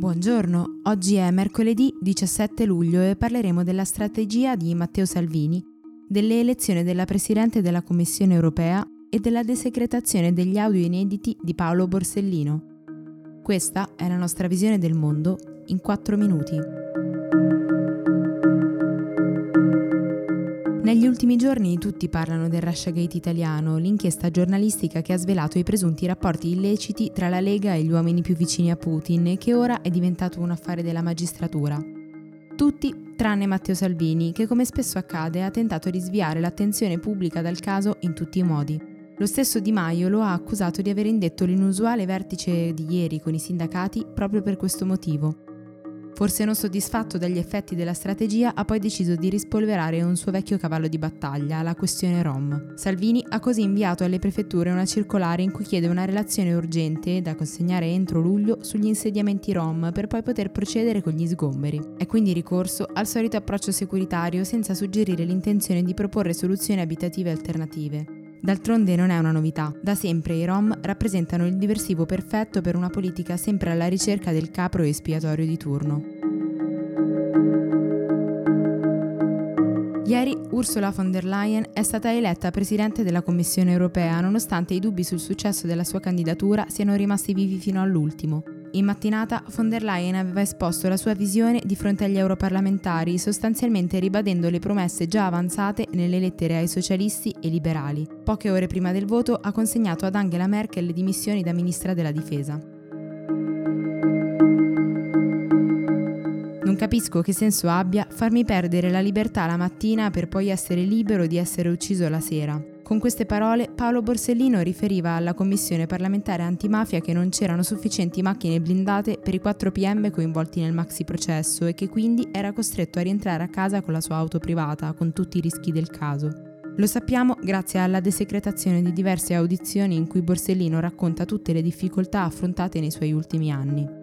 Buongiorno, oggi è mercoledì 17 luglio e parleremo della strategia di Matteo Salvini, delle elezioni della Presidente della Commissione europea e della desecretazione degli audio inediti di Paolo Borsellino. Questa è la nostra visione del mondo in 4 minuti. Negli ultimi giorni tutti parlano del Russiagate italiano, l'inchiesta giornalistica che ha svelato i presunti rapporti illeciti tra la Lega e gli uomini più vicini a Putin che ora è diventato un affare della magistratura. Tutti tranne Matteo Salvini, che come spesso accade ha tentato di sviare l'attenzione pubblica dal caso in tutti i modi. Lo stesso Di Maio lo ha accusato di aver indetto l'inusuale vertice di ieri con i sindacati proprio per questo motivo. Forse non soddisfatto dagli effetti della strategia, ha poi deciso di rispolverare un suo vecchio cavallo di battaglia, la questione Rom. Salvini ha così inviato alle prefetture una circolare in cui chiede una relazione urgente da consegnare entro luglio sugli insediamenti Rom per poi poter procedere con gli sgomberi. È quindi ricorso al solito approccio securitario senza suggerire l'intenzione di proporre soluzioni abitative alternative. D'altronde non è una novità. Da sempre i Rom rappresentano il diversivo perfetto per una politica sempre alla ricerca del capro espiatorio di turno. Ieri Ursula von der Leyen è stata eletta Presidente della Commissione europea nonostante i dubbi sul successo della sua candidatura siano rimasti vivi fino all'ultimo. In mattinata von der Leyen aveva esposto la sua visione di fronte agli europarlamentari, sostanzialmente ribadendo le promesse già avanzate nelle lettere ai socialisti e liberali. Poche ore prima del voto ha consegnato ad Angela Merkel le dimissioni da ministra della difesa. Non capisco che senso abbia farmi perdere la libertà la mattina per poi essere libero di essere ucciso la sera. Con queste parole Paolo Borsellino riferiva alla Commissione parlamentare antimafia che non c'erano sufficienti macchine blindate per i 4 PM coinvolti nel maxi processo e che quindi era costretto a rientrare a casa con la sua auto privata, con tutti i rischi del caso. Lo sappiamo grazie alla desecretazione di diverse audizioni in cui Borsellino racconta tutte le difficoltà affrontate nei suoi ultimi anni.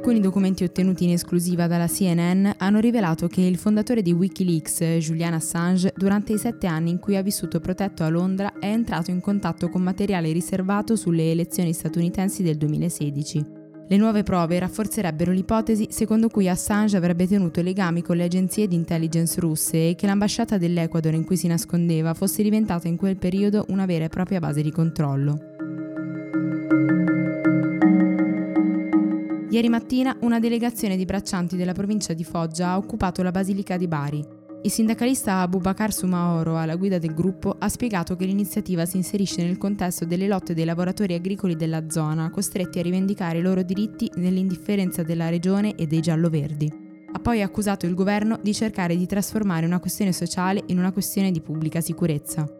Alcuni documenti ottenuti in esclusiva dalla CNN hanno rivelato che il fondatore di Wikileaks, Julian Assange, durante i sette anni in cui ha vissuto protetto a Londra, è entrato in contatto con materiale riservato sulle elezioni statunitensi del 2016. Le nuove prove rafforzerebbero l'ipotesi secondo cui Assange avrebbe tenuto legami con le agenzie di intelligence russe e che l'ambasciata dell'Ecuador in cui si nascondeva fosse diventata in quel periodo una vera e propria base di controllo. Ieri mattina una delegazione di braccianti della provincia di Foggia ha occupato la Basilica di Bari. Il sindacalista Abubakar Sumaoro, alla guida del gruppo, ha spiegato che l'iniziativa si inserisce nel contesto delle lotte dei lavoratori agricoli della zona, costretti a rivendicare i loro diritti nell'indifferenza della regione e dei gialloverdi. Ha poi accusato il governo di cercare di trasformare una questione sociale in una questione di pubblica sicurezza.